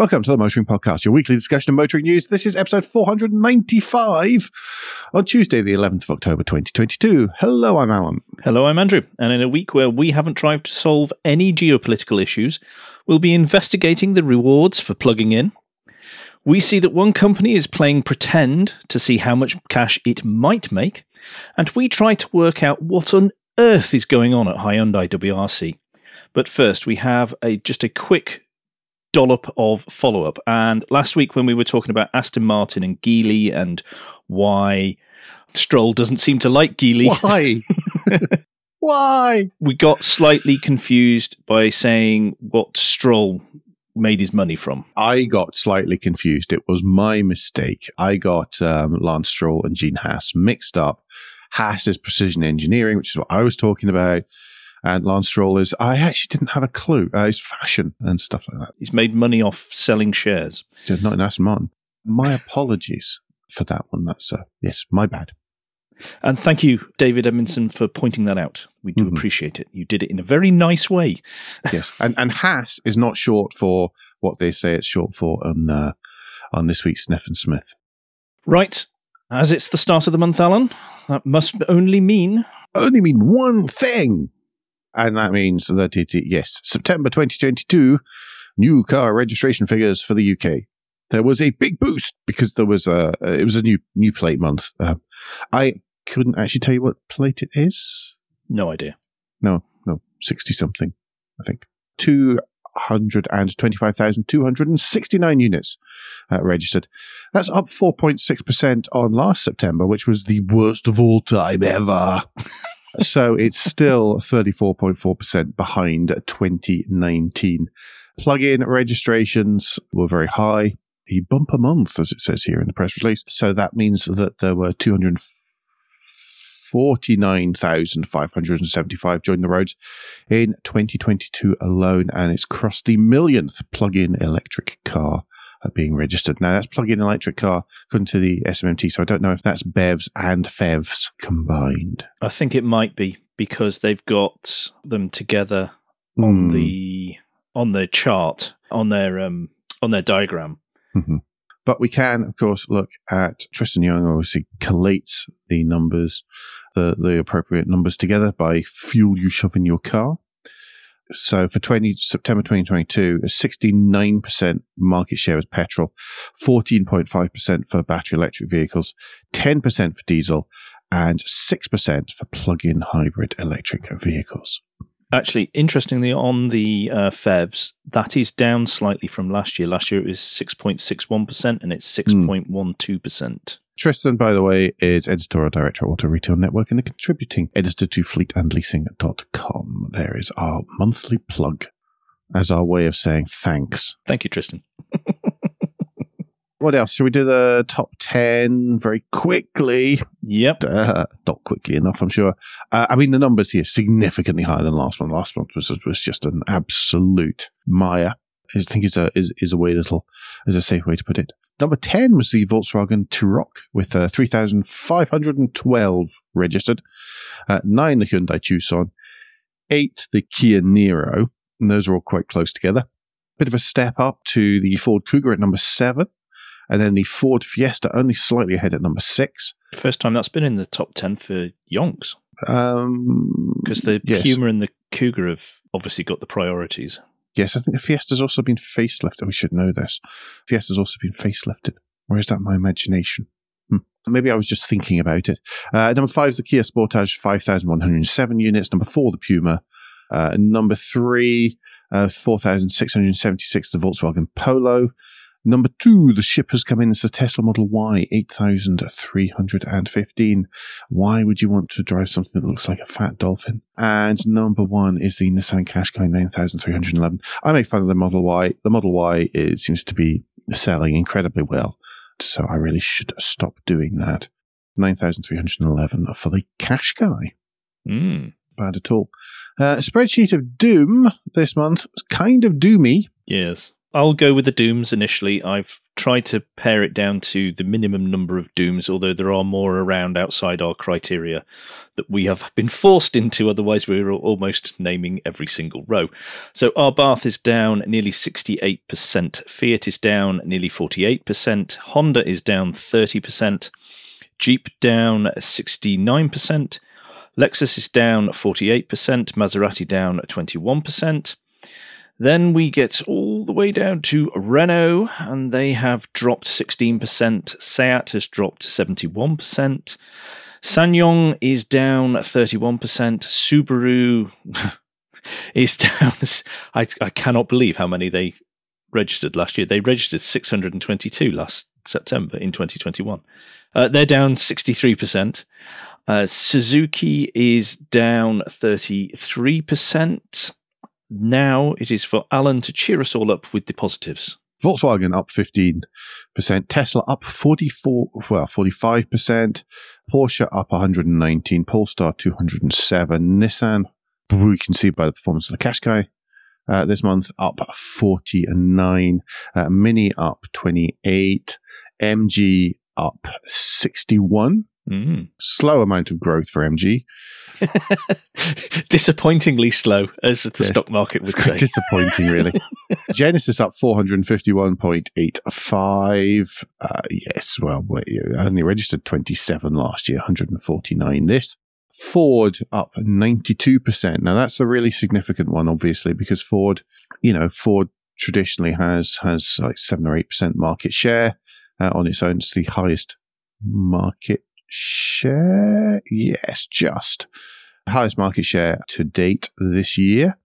Welcome to the Motoring Podcast, your weekly discussion of motoring news. This is episode 495 on Tuesday, the 11th of October 2022. Hello, I'm Alan. Hello, I'm Andrew. And in a week where we haven't tried to solve any geopolitical issues, we'll be investigating the rewards for plugging in. We see that one company is playing pretend to see how much cash it might make, and we try to work out what on earth is going on at Hyundai WRC. But first, we have a just a quick dollop of follow up. And last week, when we were talking about Aston Martin and Geely and why Stroll doesn't seem to like Geely, Why? Why? we got slightly confused by saying what Stroll made his money from. I got slightly confused. It was my mistake. I got um, Lance Stroll and Gene Haas mixed up. Haas is precision engineering, which is what I was talking about. And Lance Stroll is, I actually didn't have a clue. Uh, it's fashion and stuff like that. He's made money off selling shares. Not in Aston Martin. My apologies for that one. That's, uh, yes, my bad. And thank you, David Edmondson, for pointing that out. We do Mhm. appreciate it. You did it in a very nice way. Yes. and, and Haas is not short for what they say it's short for on, uh, on this week's Sniff and Smith. Right. As it's the start of the month, Alan, that must only mean only mean one thing. And that means that it, yes, September 2022, new car registration figures for the UK. There was a big boost because there was a, it was a new, new plate month. Um, I couldn't actually tell you what plate it is. no idea. No, no, 60 something, I think. 225,269 units uh, registered. That's up 4.6% on last September, which was the worst of all time ever. so it's still 34.4% behind 2019. Plug-in registrations were very high. A bumper month, as it says here in the press release. So that means that there were 249,575 joined the roads in 2022 alone, and it's crossed the millionth plug-in electric car being registered. Now that's plug-in electric car according to the SMMT, so I don't know if that's BEVs and PHEVs combined. I think it might be because they've got them together on Hmm. the on their chart on their um on their diagram. Mhm. But we can, of course, look at Tristan Young obviously collates the numbers, the, the appropriate numbers together by fuel you shove in your car. So for 20, September 2022, 69% market share is petrol, 14.5% for battery electric vehicles, 10% for diesel, and 6% for plug-in hybrid electric vehicles. Actually, interestingly, on the uh, PHEVs, that is down slightly from last year. Last year it was six point six one percent, and it's six point one two percent. Tristan, by the way, is editorial director at Auto Retail Network and a contributing editor to fleetandleasing.com. There is our monthly plug as our way of saying thanks. Thank you, Tristan. What else? Should we do the top 10 very quickly? Yep. Uh, not quickly enough, I'm sure. Uh, I mean, the numbers here significantly higher than last one. Last month was, was just an absolute mire. I think is a is, is a way little is a safe way to put it. Number ten was the Volkswagen Touareg with uh, three thousand five hundred and twelve registered. Uh, nine the Hyundai Tucson, eight the Kia Niro, and those are all quite close together. Bit of a step up to the Ford Kuga at number seven, and then the Ford Fiesta only slightly ahead at number six. First time that's been in the top 10 for Yonks Um, because the yes. Puma and the Kuga have obviously got the priorities. Yes, I think the Fiesta's also been facelifted. We should know this. Fiesta's also been facelifted. Or is that my imagination? Hmm. Maybe I was just thinking about it. Uh, number five is the Kia Sportage, 5,107 units. Number four, the Puma. Uh, number three, uh, 4,676, the Volkswagen Polo. Number two, the ship has come in. It's the Tesla Model Y, 8,315. Why would you want to drive something that looks like a fat dolphin? And number one is the Nissan Qashqai 9311. I make fun of the Model Y. The Model Y it seems to be selling incredibly well. So I really should stop doing that. 9311 for the Qashqai. Mm. Bad at all. Uh, spreadsheet of doom this month. It's kind of doomy. Yes. I'll go with the dooms initially. I've tried to pare it down to the minimum number of dooms, although there are more around outside our criteria that we have been forced into. Otherwise, we are almost naming every single row. So Abarth is down nearly 68%. Fiat is down nearly 48%. Honda is down 30%. Jeep down 69%. Lexus is down 48%. Maserati down 21%. Then we get all the way down to Renault, and they have dropped 16%. Seat has dropped 71%. SsangYong is down 31%. Subaru is down. I, I cannot believe how many they registered last year. They registered 622 last September in 2021. Uh, they're down 63%. Uh, Suzuki is down 33% now it is for Alan to cheer us all up with the positives. Volkswagen up 15%, Tesla up 44, well, 45%, Porsche up 119, Polestar 207, Nissan, we can see by the performance of the Qashqai uh, this month, up 49, uh, Mini up 28, MG up 61, Mm. Slow amount of growth for MG. Disappointingly slow, as the yes, stock market would say. Disappointing, really. Genesis up 451.85. Uh, yes, well, only registered 27 last year, 149 this. Ford up 92%. Now, that's a really significant one, obviously, because Ford, you know, Ford traditionally has has like 7 or 8% market share uh, on its own. It's the highest market share. Yes, just highest market share to date this year,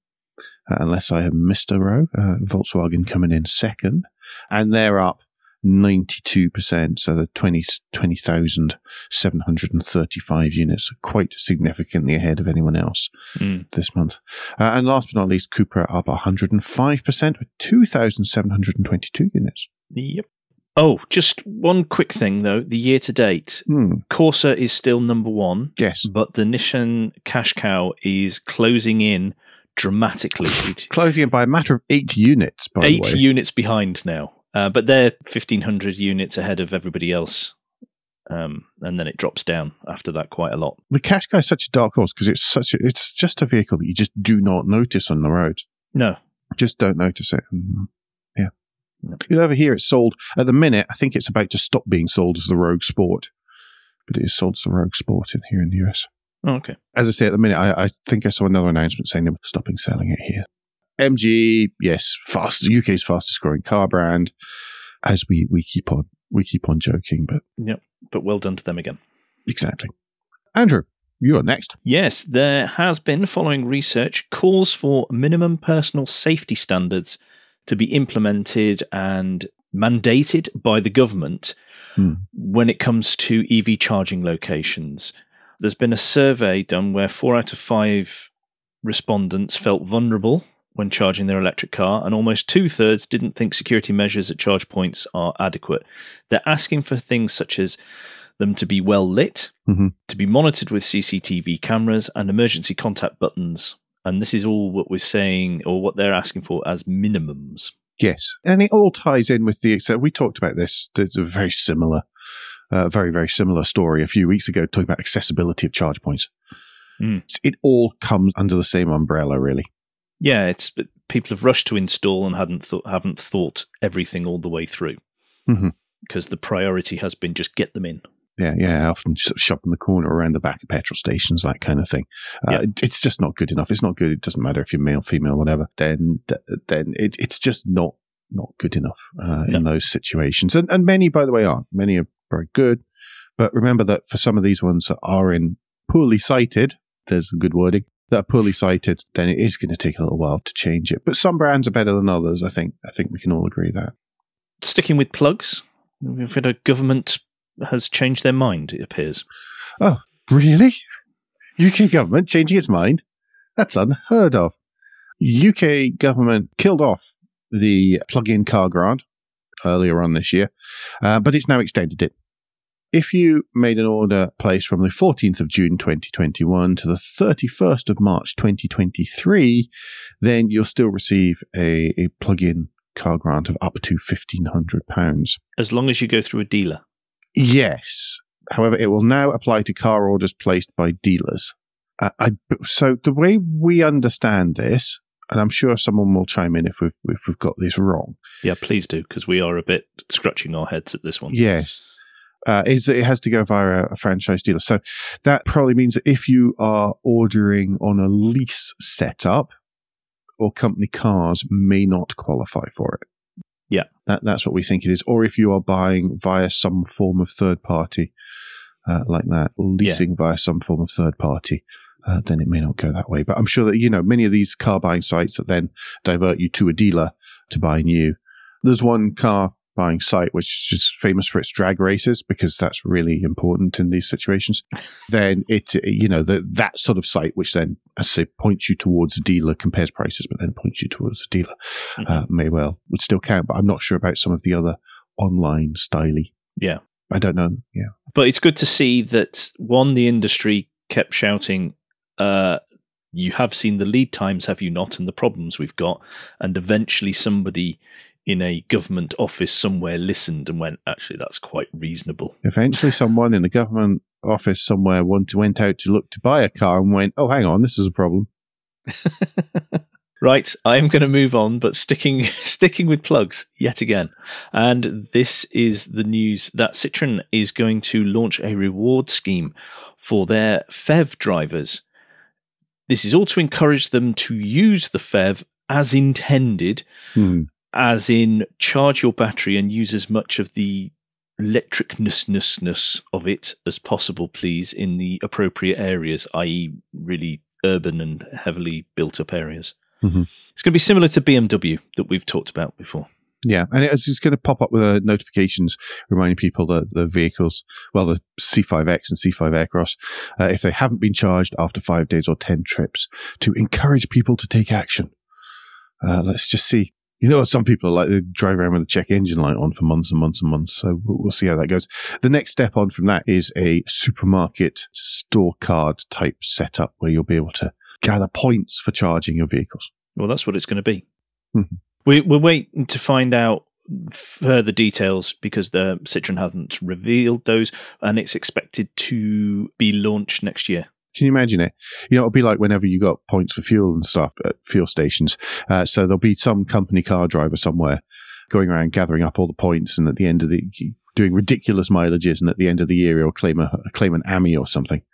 uh, unless I have missed a row. Uh, Volkswagen coming in second, and they're up 92%. So the 20, 20,735 units, quite significantly ahead of anyone else mm. this month. Uh, and last but not least, Cupra up 105% with 2,722 units. Yep. Oh, just one quick thing though. The year to date, hmm. Corsa is still number one. Yes. But the Nissan Cash Cow is closing in dramatically. closing in by a matter of eight units, Eight units behind now. Uh, but they're 1,500 units ahead of everybody else. Um, and then it drops down after that quite a lot. The Qashqai is such a dark horse because it's such a, it's just a vehicle that you just do not notice on the road. No, just don't notice it. You'll ever hear it sold at the minute. I think it's about to stop being sold as the Rogue Sport, but it is sold as the Rogue Sport in here in the US. Oh, okay. As I say, at the minute, I, I think I saw another announcement saying they were stopping selling it here. MG, yes, fast UK's fastest growing car brand. As we we keep on we keep on joking, but yep. But well done to them again. Exactly. Andrew, you are next. Yes, there has been, following research, calls for minimum personal safety standards to be implemented and mandated by the government hmm. when it comes to EV charging locations. There's been a survey done where four out of five respondents felt vulnerable when charging their electric car, and almost two thirds didn't think security measures at charge points are adequate. They're asking for things such as them to be well lit, mm-hmm. to be monitored with CCTV cameras, and emergency contact buttons and this is all what we're saying, or what they're asking for as minimums. Yes. And it all ties in with the, we talked about this. There's a very similar, uh, very, very similar story a few weeks ago talking about accessibility of charge points. Mm. It all comes under the same umbrella, really. Yeah, it's people have rushed to install and hadn't thought, haven't thought everything all the way through mm-hmm. because the priority has been just get them in yeah, yeah, often sort of shoved in the corner around the back of petrol stations, that kind of thing. Uh, yeah. It's just not good enough. It's not good. It doesn't matter if you're male, female, whatever. Then, then it, it's just not not good enough uh, in those situations. And, and many, by the way, aren't. Many are very good. But remember that for some of these ones that are in poorly sited, there's a good wording, that are poorly sited, then it is going to take a little while to change it. But some brands are better than others. I think. I think we can all agree that. Sticking with plugs, we've had a government has changed their mind, it appears. Oh, really? UK government changing its mind? That's unheard of. UK government killed off the plug-in car grant earlier on this year, uh, but it's now extended it. If you made an order placed from the 14th of June 2021 to the 31st of March 2023, then you'll still receive a, a plug-in car grant of up to £1,500. As long as you go through a dealer. Yes. However, it will now apply to car orders placed by dealers. Uh, I, so the way we understand this, and I'm sure someone will chime in if we've if we've got this wrong. Yeah, please do because we are a bit scratching our heads at this one. Yes, uh, is that it has to go via a franchise dealer. So that probably means that if you are ordering on a lease setup, or company cars may not qualify for it. Yeah, that, that's what we think it is. Or if you are buying via some form of third party, uh, like that, leasing yeah. via some form of third party, uh, then it may not go that way. But I'm sure that, you know, many of these car buying sites that then divert you to a dealer to buy new. There's one car buying site which is famous for its drag races because that's really important in these situations. then it, you know, the, that sort of site which then, as I say, points you towards a dealer, compares prices, but then points you towards a dealer, mm-hmm. uh, may well would still count. But I'm not sure about some of the other online styly. Yeah. I don't know. Yeah. But it's good to see that one, the industry kept shouting uh, you have seen the lead times, have you not, and the problems we've got. And eventually somebody in a government office somewhere listened and went, actually, that's quite reasonable. Eventually someone in a government office somewhere went, went out to look to buy a car and went, oh, hang on, this is a problem. right, I am going to move on, but sticking sticking with plugs yet again. And this is the news that Citroen is going to launch a reward scheme for their PHEV drivers this is all to encourage them to use the PHEV as intended, mm. As in charge your battery and use as much of the electricness of it as possible, please, in the appropriate areas, i.e., really urban and heavily built up areas. Mm-hmm. It's going to be similar to BMW that we've talked about before. Yeah, and it's just going to pop up with uh, notifications reminding people that the vehicles, well, the C5X and C5 Aircross, uh, if they haven't been charged after five days or 10 trips, to encourage people to take action. Uh, let's just see. You know, some people like to drive around with a check engine light on for months and months and months. So we'll see how that goes. The next step on from that is a supermarket store card type setup where you'll be able to gather points for charging your vehicles. Well, that's what it's going to be. Mm-hmm. We, we're waiting to find out further details because the Citroen hasn't revealed those, and it's expected to be launched next year. Can you imagine it? You know, it'll be like whenever you got points for fuel and stuff at fuel stations. Uh, so there'll be some company car driver somewhere going around gathering up all the points, and at the end of the doing ridiculous mileages, and at the end of the year he'll claim a claim an AMI or something.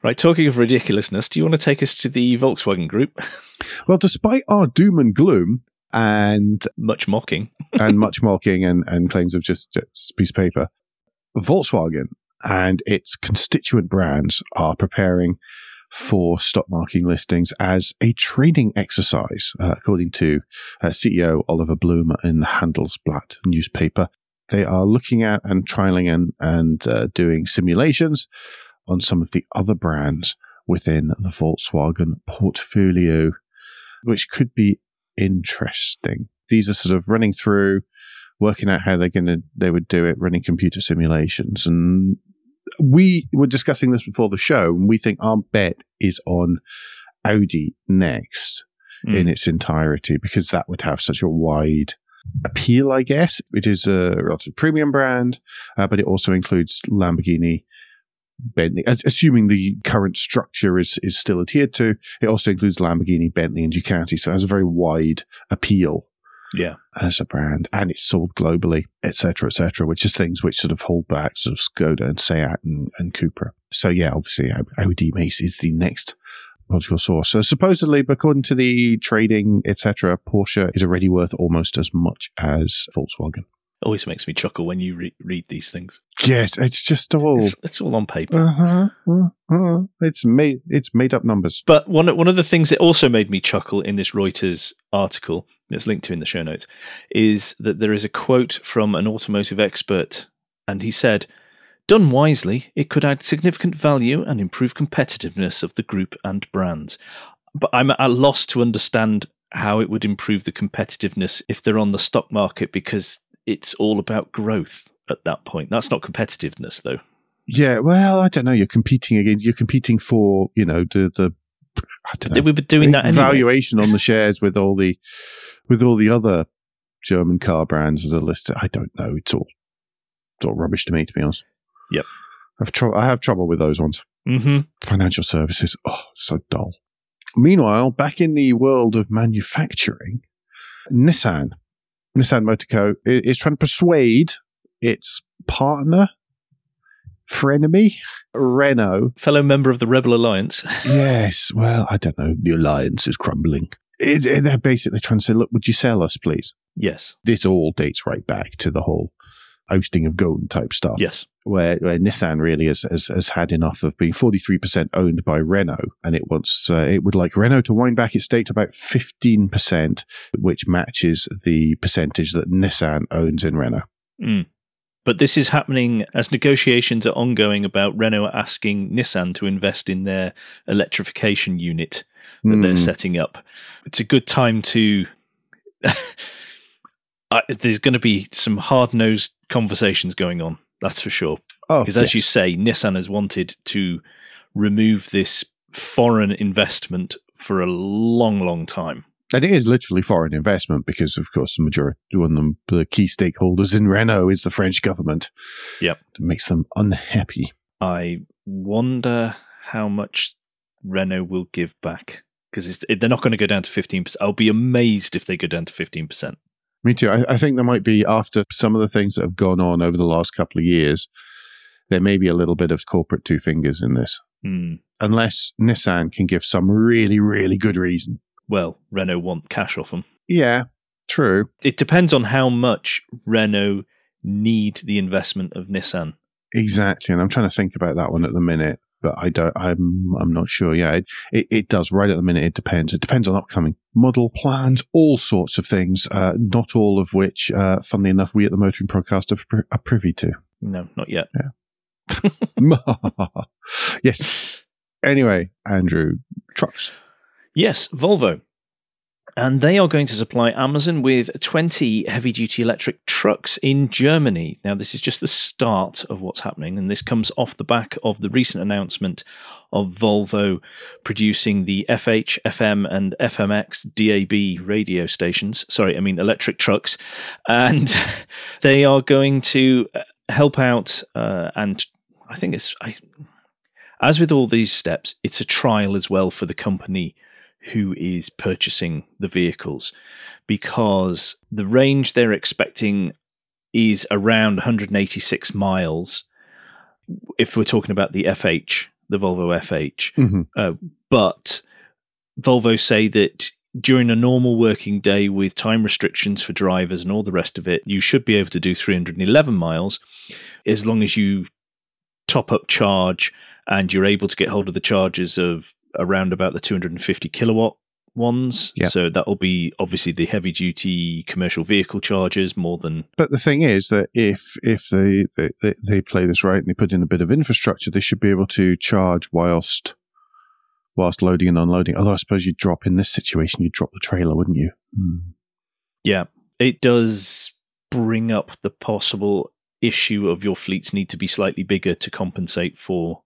Right, talking of ridiculousness, do you want to take us to the Volkswagen Group? well, despite our doom and gloom and much mocking and much mocking and, and claims of just, just a piece of paper, Volkswagen and its constituent brands are preparing for stock marking listings as a training exercise, uh, according to uh, CEO Oliver Blume in the Handelsblatt newspaper. They are looking at and trialing and, and uh, doing simulations on some of the other brands within the Volkswagen portfolio, which could be interesting. These are sort of running through, working out how they're going to, they would do it, running computer simulations. And we were discussing this before the show, and we think our bet is on Audi next mm. in its entirety because that would have such a wide appeal, I guess. It is a relative premium brand, uh, but it also includes Lamborghini, Bentley, assuming the current structure is, is still adhered to. It also includes Lamborghini, Bentley, and Ducati. So it has a very wide appeal. Yeah. As a brand. And it's sold globally, etc., etc., which is things which sort of hold back sort of Skoda and Seat and, and Cupra. So yeah, obviously Audi Mace is the next logical source. So supposedly, according to the trading, etc., Porsche is already worth almost as much as Volkswagen always makes me chuckle when you re- read these things. Yes, it's just all it's, it's all on paper. Uh-huh, uh-huh. It's made it's made up numbers. But one one of the things that also made me chuckle in this Reuters article that's linked to in the show notes is that there is a quote from an automotive expert, and he said. Done wisely, it could add significant value and improve competitiveness of the group and brands. But I'm at a loss to understand how it would improve the competitiveness if they're on the stock market because it's all about growth at that point. That's not competitiveness, though. Yeah, well, I don't know. You're competing against. You're competing for you know the the know. They were doing that anyway. valuation on the shares with all the with all the other German car brands as a listed. I don't know. It's all it's all rubbish to me, to be honest. Yep. I've tr- I have trouble with those ones. hmm Financial services, oh, so dull. Meanwhile, back in the world of manufacturing, Nissan, Nissan Motor Co. is trying to persuade its partner, frenemy, Renault, Fellow member of the Rebel Alliance. yes, well, I don't know. The alliance is crumbling. It, it- they're basically trying to say, look, would you sell us, please? yes. This all dates right back to the whole ousting of Ghosn type stuff, Yes. where, where Nissan really has, has, has had enough of being 43% owned by Renault, and it wants, uh, it would like Renault to wind back its stake to about 15%, which matches the percentage that Nissan owns in Renault. Mm. But this is happening as negotiations are ongoing about Renault asking Nissan to invest in their electrification unit that they're Hmm. setting up. It's a good time to. I, there's going to be some hard nosed conversations going on. That's for sure. Oh, Because as you say, Nissan has wanted to remove this foreign investment for a long, long time. And it is literally foreign investment because, of course, the majority, one of the, the key stakeholders in Renault is the French government. Yep. It makes them unhappy. I wonder how much Renault will give back because they're not going to go down to 15%. I'll be amazed if they go down to 15%. Me too. I, I think there might be, after some of the things that have gone on over the last couple of years, there may be a little bit of corporate two fingers in this. Hmm. Unless Nissan can give some really, really good reason. Well, Renault want cash off them. Yeah, true. It depends on how much Renault need the investment of Nissan. Exactly. And I'm trying to think about that one at the minute. But I don't. I'm. I'm not sure. Yeah, it, it, it does. Right at the minute, it depends. It depends on upcoming model plans, all sorts of things. Uh, not all of which, uh, funnily enough, we at the Motoring Podcast are, pri- are privy to. No, not yet. Yeah. yes. Anyway, Andrew, trucks. Yes, Volvo. And they are going to supply Amazon with 20 heavy duty electric trucks in Germany. Now, this is just the start of what's happening, and this comes off the back of the recent announcement of Volvo producing the FH, FM, and FMX DAB radio stations. Sorry, I mean electric trucks. And they are going to uh, help out, uh, and I think it's. I, as with all these steps, it's a trial as well for the company who is purchasing the vehicles because the range they're expecting is around 186 miles if we're talking about the FH, the Volvo FH. Mhm. Uh, but Volvo say that during a normal working day with time restrictions for drivers and all the rest of it, you should be able to do 311 miles as long as you top up charge and you're able to get hold of the charges of around about the 250 kilowatt ones. So that will be obviously the heavy duty commercial vehicle chargers more than But the thing is that if if they, they they play this right and they put in a bit of infrastructure, they should be able to charge whilst whilst loading and unloading. Although I suppose you'd drop in this situation, you'd drop the trailer, wouldn't you? Hmm. Yeah, it does bring up the possible issue of your fleets need to be slightly bigger to compensate for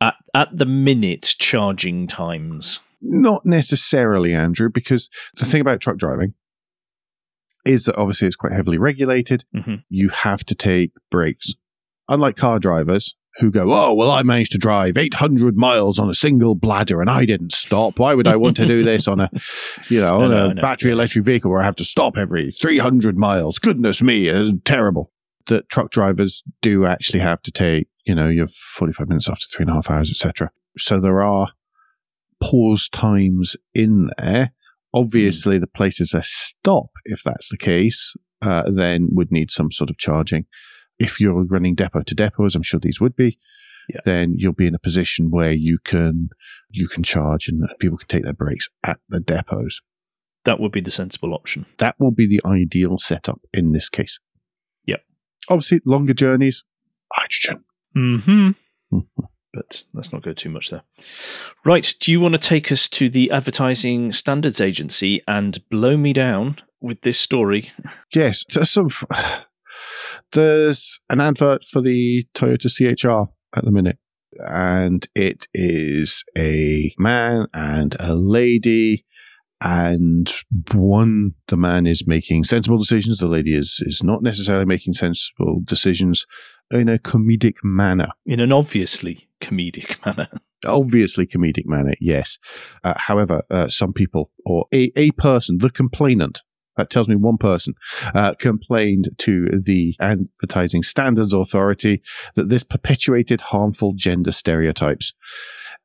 at at the minute charging times. Not necessarily, Andrew, because the thing about truck driving is that obviously it's quite heavily regulated. Mhm. You have to take breaks. Unlike car drivers who go, oh, well, I managed to drive 800 miles on a single bladder and I didn't stop. Why would I want to do this on a, you know, No, on no, a no. battery electric vehicle where I have to stop every 300 miles? Goodness me, it's terrible. That truck drivers do actually have to take, you know, you have 45 minutes after three and a half hours, etc. So there are pause times in there. Obviously, the places that stop, if that's the case, uh, then would need some sort of charging. If you're running depot to depot, as I'm sure these would be, Yeah. then you'll be in a position where you can you can charge and people can take their breaks at the depots. That would be the sensible option. That will be the ideal setup in this case. Yep. Obviously, longer journeys, hydrogen. Mm-hmm. but let's not go too much there. Right. Do you want to take us to the Advertising Standards Agency and blow me down with this story? Yes, so, so there's an advert for the Toyota CHR at the minute. and it is a man and a lady. And one, the man is making sensible decisions. The lady is, is not necessarily making sensible decisions in a comedic manner. In an obviously comedic manner. Obviously comedic manner, yes. Uh, however, uh, some people or a, a person, the complainant, that tells me one person uh, complained to the Advertising Standards Authority that this perpetuated harmful gender stereotypes.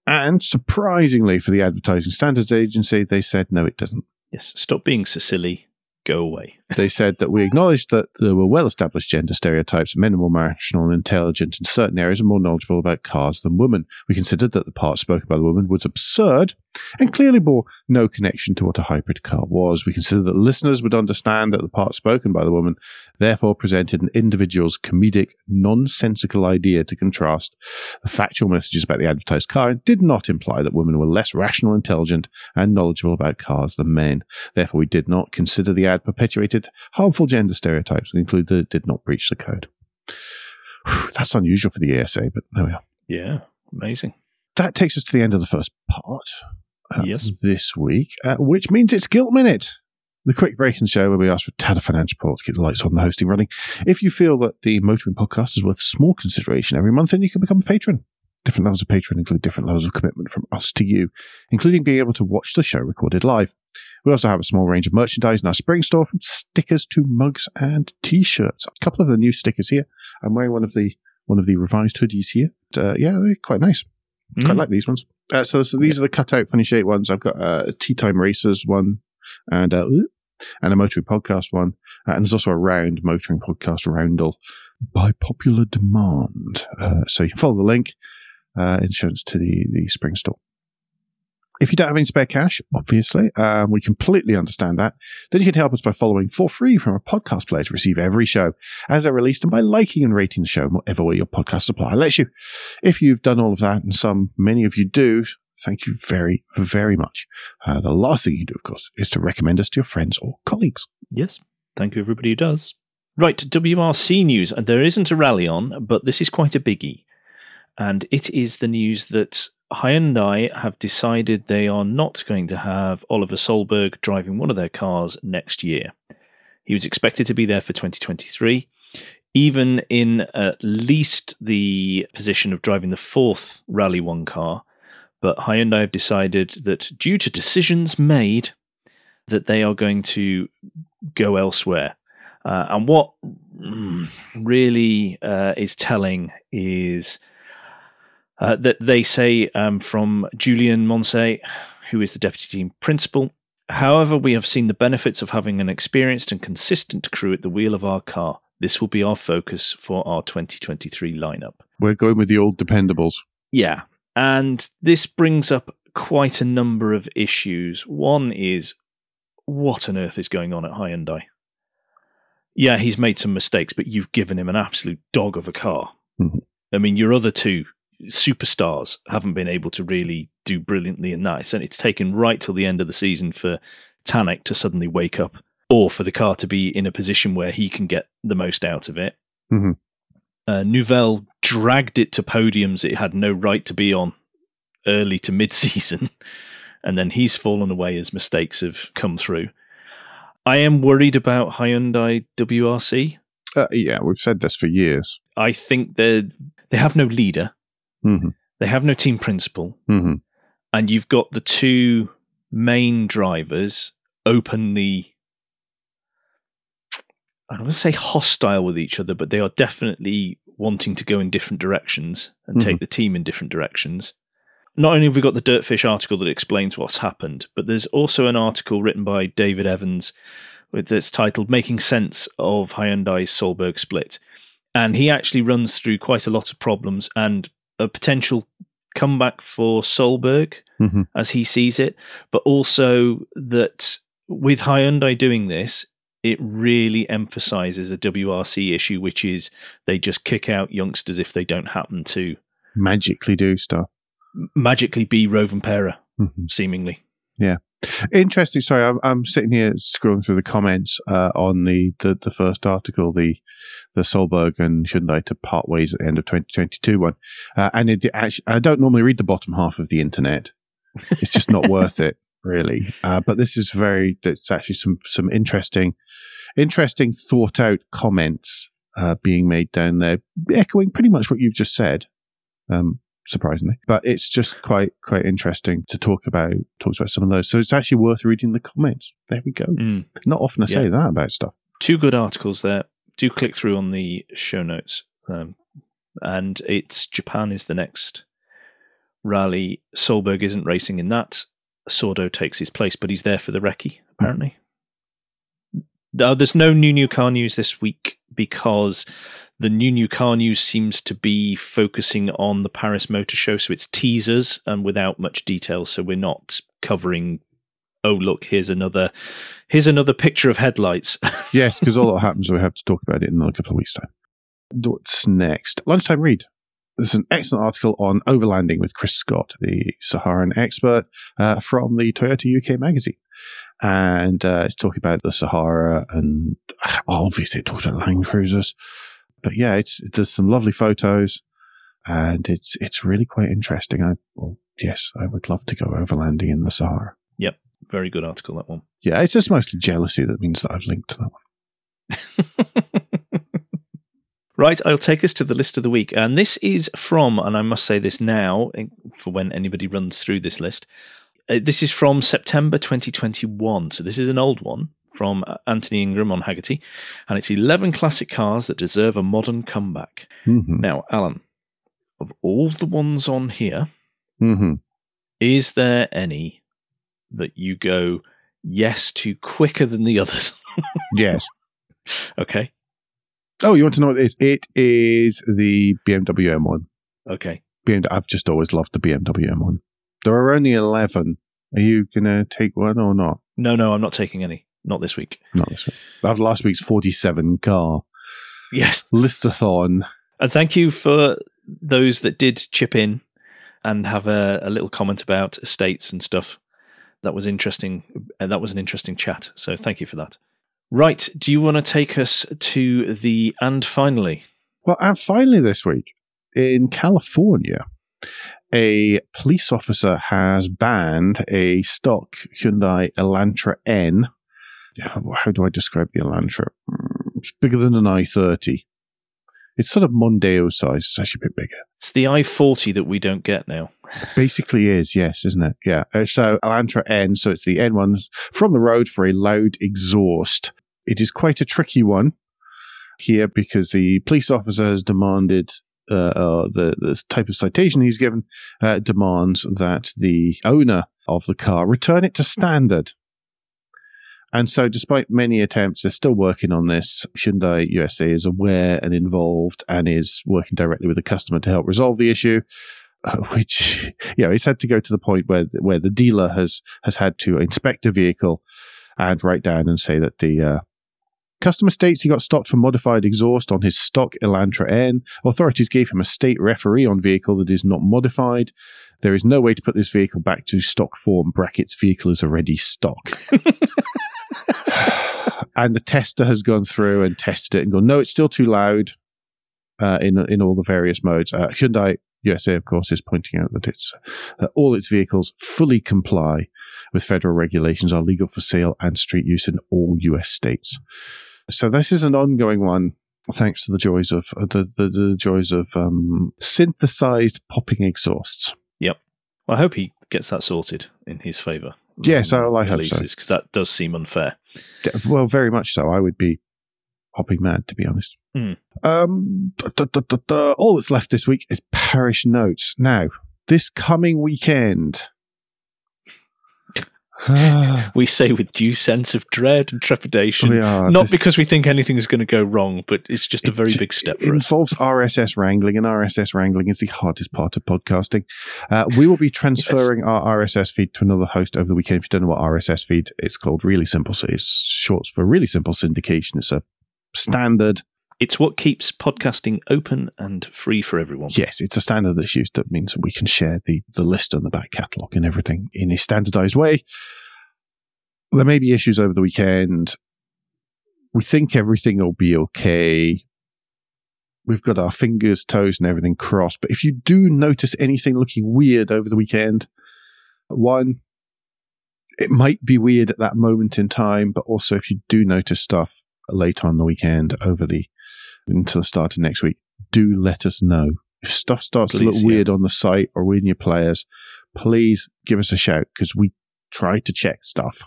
And surprisingly for the Advertising Standards Agency, they said, no, it doesn't. Yes, stop being so silly go away. They said that we acknowledged that there were well established gender stereotypes, men are more rational and intelligent in certain areas and more knowledgeable about cars than women. We considered that the part spoken by the woman was absurd and clearly bore no connection to what a hybrid car was. We considered that listeners would understand that the part spoken by the woman therefore presented an individual's comedic, nonsensical idea to contrast the factual messages about the advertised car and did not imply that women were less rational, intelligent, and knowledgeable about cars than men. Therefore, we did not consider the ad perpetuated harmful gender stereotypes and include that it did not breach the code. That's unusual for the ASA, but there we are. Yeah, amazing. That takes us to the end of the first part uh, Yes. this week, uh, which means it's Guilt Minute. The quick break in the show where we ask for tad of financial support to keep the lights on and the hosting running. If you feel that the Motoring podcast is worth small consideration every month, then you can become a patron. Different levels of patron include different levels of commitment from us to you, including being able to watch the show recorded live. We also have a small range of merchandise in our spring store from stickers to mugs and t-shirts. A couple of the new stickers here. I'm wearing one of the one of the revised hoodies here. Uh, yeah, they're quite nice. Quite Mm. like these ones. Uh, so, so these are the cutout funny shape ones. I've got uh, a Tea Time Racers one and uh, and a motoring podcast one. Uh, and there's also a round motoring podcast roundel by popular demand. Uh, so you can follow the link uh, in show notes to the, the spring store. If you don't have any spare cash, obviously, um, we completely understand that. Then you can help us by following for free from a podcast player to receive every show as they're released and by liking and rating the show in whatever way your podcast supplier lets you. If you've done all of that, and some, many of you do, thank you very, very much. Uh, the last thing you do, of course, is to recommend us to your friends or colleagues. Yes. Thank you, everybody who does. Right, WRC news. There isn't a rally on, but this is quite a biggie. And it is the news that Hyundai have decided they are not going to have Oliver Solberg driving one of their cars next year. He was expected to be there for 2023, even in at least the position of driving the fourth Rally 1 car. But Hyundai have decided that due to decisions made, that they are going to go elsewhere. Uh, and what mm, really uh, is telling is uh, that they say um, from Julien Moncet, who is the deputy team principal. However, we have seen the benefits of having an experienced and consistent crew at the wheel of our car. This will be our focus for our 2023 lineup. We're going with the old dependables. Yeah. And this brings up quite a number of issues. One is what on earth is going on at Hyundai? Yeah, he's made some mistakes, but you've given him an absolute dog of a car. Mhm. I mean, your other two superstars haven't been able to really do brilliantly in that. And it's taken right till the end of the season for Tänak to suddenly wake up or for the car to be in a position where he can get the most out of it. Mhm. Uh, Neuville dragged it to podiums it had no right to be on early to mid season. And then he's fallen away as mistakes have come through. I am worried about Hyundai WRC. Uh, yeah, we've said this for years. I think they they have no leader, hmm they have no team principal, hmm and you've got the two main drivers openly I don't want to say hostile with each other, but they are definitely wanting to go in different directions and take the team in different directions. Not only have we got the Dirtfish article that explains what's happened, but there's also an article written by David Evans that's titled "Making Sense of Hyundai's Solberg Split," and he actually runs through quite a lot of problems and a potential comeback for Solberg hmm as he sees it, but also that with Hyundai doing this, it really emphasizes a WRC issue, which is they just kick out youngsters if they don't happen to Magically do stuff. magically be Rovanperä, Mhm. seemingly. Yeah. Interesting. Sorry, I'm, I'm sitting here scrolling through the comments uh, on the, the, the first article, the the Solberg and Hyundai to part ways at the end of 2022 one, uh, and it actually I don't normally read the bottom half of the internet. It's just not worth it, really. Uh, but this is very. It's actually some some interesting, interesting thought out comments uh, being made down there, echoing pretty much what you've just said. Um, surprisingly. But it's just quite quite interesting to talk about talks about some of those. So it's actually worth reading the comments. There we go. Mm. Not often I say Yeah. that about stuff. Two good articles there. Do click through on the show notes. Um, and it's Japan is the next rally. Solberg isn't racing in that. Sordo takes his place, but he's there for the recce, apparently. Uh, there's no new new car news this week because the new new car news seems to be focusing on the Paris Motor Show, so it's teasers and without much detail. So we're not covering. Oh look, here's another, here's another picture of headlights. Yes, because all that happens, we have to talk about it in a couple of weeks' time. What's next? Lunchtime read. There's an excellent article on overlanding with Chris Scott, the Saharan expert uh, from the Toyota UK magazine. And uh, it's talking about the Sahara and obviously it talks about Land Cruisers. But yeah, it's, it does some lovely photos and it's it's really quite interesting. I well, yes, I would love to go overlanding in the Sahara. Yep. Very good article that one. Yeah, it's just mostly jealousy that means that I've linked to that one. right, I'll take us to the list of the week. And this is from, and I must say this now for when anybody runs through this list. Uh, this is from September 2021. So this is an old one from uh, Anthony Ingram on Hagerty. And it's 11 classic cars that deserve a modern comeback. Mm-hmm. Now, Alan, of all the ones on here, Mm-hmm. is there any that you go yes to quicker than the others? Yes. okay. Oh, you want to know what it is? It is the BMW M1. Okay. BMW, I've just always loved the BMW M1. There are only 11. Are you going to take one or not? No, no, I'm not taking any. Not this week. Not this week. I have last week's 47 car Yes. listathon. And thank you for those that did chip in and have a, a little comment about estates and stuff. That was interesting. And that was an interesting chat. So thank you for that. Right. Do you want to take us to the and finally? Well, and finally this week in California, a police officer has banned a stock Hyundai Elantra N. How do I describe the Elantra? Mm, It's bigger than an i30. It's sort of Mondeo size. It's actually a bit bigger. It's the i40 that we don't get now. Basically is, yes, isn't it? Yeah. Uh, so Elantra N, so it's the N1 from the road for a loud exhaust. It is quite a tricky one here because the police officer has demanded uh, uh, the, the type of citation he's given uh, demands that the owner of the car return it to standard. And so, despite many attempts, they're still working on this. Hyundai USA is aware and involved and is working directly with the customer to help resolve the issue. uh, Which, you know, it's had to go to the point where where the dealer has has had to inspect a vehicle and write down and say that the uh, customer states he got stopped for modified exhaust on his stock Elantra N. Authorities gave him a state referee on vehicle that is not modified. There is no way to put this vehicle back to stock form. Brackets vehicle is already stock. and the tester has gone through and tested it and gone, no, it's still too loud uh, in in all the various modes. Uh, Hyundai USA, of course, is pointing out that it's uh, all its vehicles fully comply with federal regulations, are legal for sale and street use in all US states. So this is an ongoing one. Thanks to the joys of uh, the, the the joys of um, synthesized popping exhausts. Well, I hope he gets that sorted in his favour. Yes, I- I hope so. Because that does seem unfair. Well, very much so. I would be hopping mad, to be honest. Hmm. Um, da- da- da. all that's left this week is parish notes. Now, this coming weekend. We say with due sense of dread and trepidation. are, Not this- because we think anything is going to go wrong, but it's just a very big step it for us. involves RSS wrangling, and RSS wrangling is the hardest part of podcasting. Uh, we will be transferring our RSS feed to another host over the weekend. If you don't know what RSS feed, it's called Really Simple. So it's short for Really Simple Syndication. It's a standard. It's what keeps podcasting open and free for everyone. Yes, it's a standard that's used. That means we can share the the list and the back catalogue and everything in a standardized way. there may be issues over the weekend. We think everything will be okay. We've got our fingers, toes, and everything crossed. But if you do notice anything looking weird over the weekend, one, it might be weird at that moment in time, but also if you do notice stuff later on the weekend over the until the start of next week, do let us know. If stuff starts to look yeah. weird on the site or in your players, please give us a shout because we try to check stuff,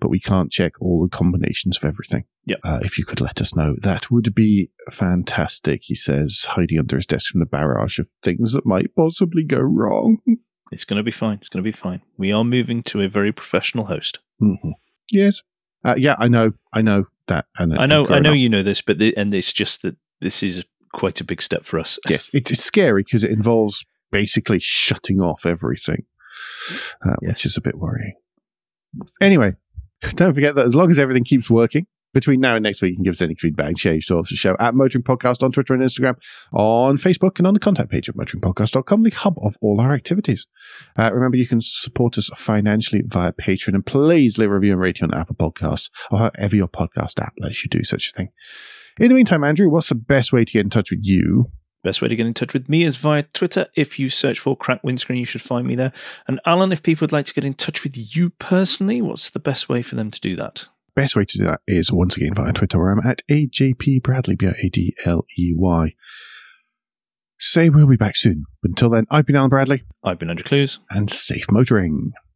but we can't check all the combinations of everything. Yep. Uh, if you could let us know, that would be fantastic. He says, hiding under his desk from the barrage of things that might possibly go wrong. It's going to be fine. It's going to be fine. We are moving to a very professional host. hmm Yes. Uh, yeah, I know. I know that. And I know, I know up- you know this, but the, and it's just that this is quite a big step for us. Yes, it's, it's scary because it involves basically shutting off everything, uh, Yes. which is a bit worrying. Anyway, don't forget that as long as everything keeps working, between now and next week, you can give us any feedback, share your thoughts show at Motoring Podcast on Twitter and Instagram, on Facebook, and on the contact page at motoringpodcast.com, the hub of all our activities. Uh, remember, you can support us financially via Patreon, and please leave a review and rating on Apple Podcasts or however your podcast app lets you do such a thing. In the meantime, Andrew, what's the best way to get in touch with you? Best way to get in touch with me is via Twitter. If you search for Crack Windscreen, you should find me there. And Alan, if people would like to get in touch with you personally, what's the best way for them to do that? Best way to do that is once again via Twitter, where I'm at AJP Bradley, B R A D L E Y. Say we'll be back soon. But until then, I've been Alan Bradley, I've been Andrew Clues. and safe motoring.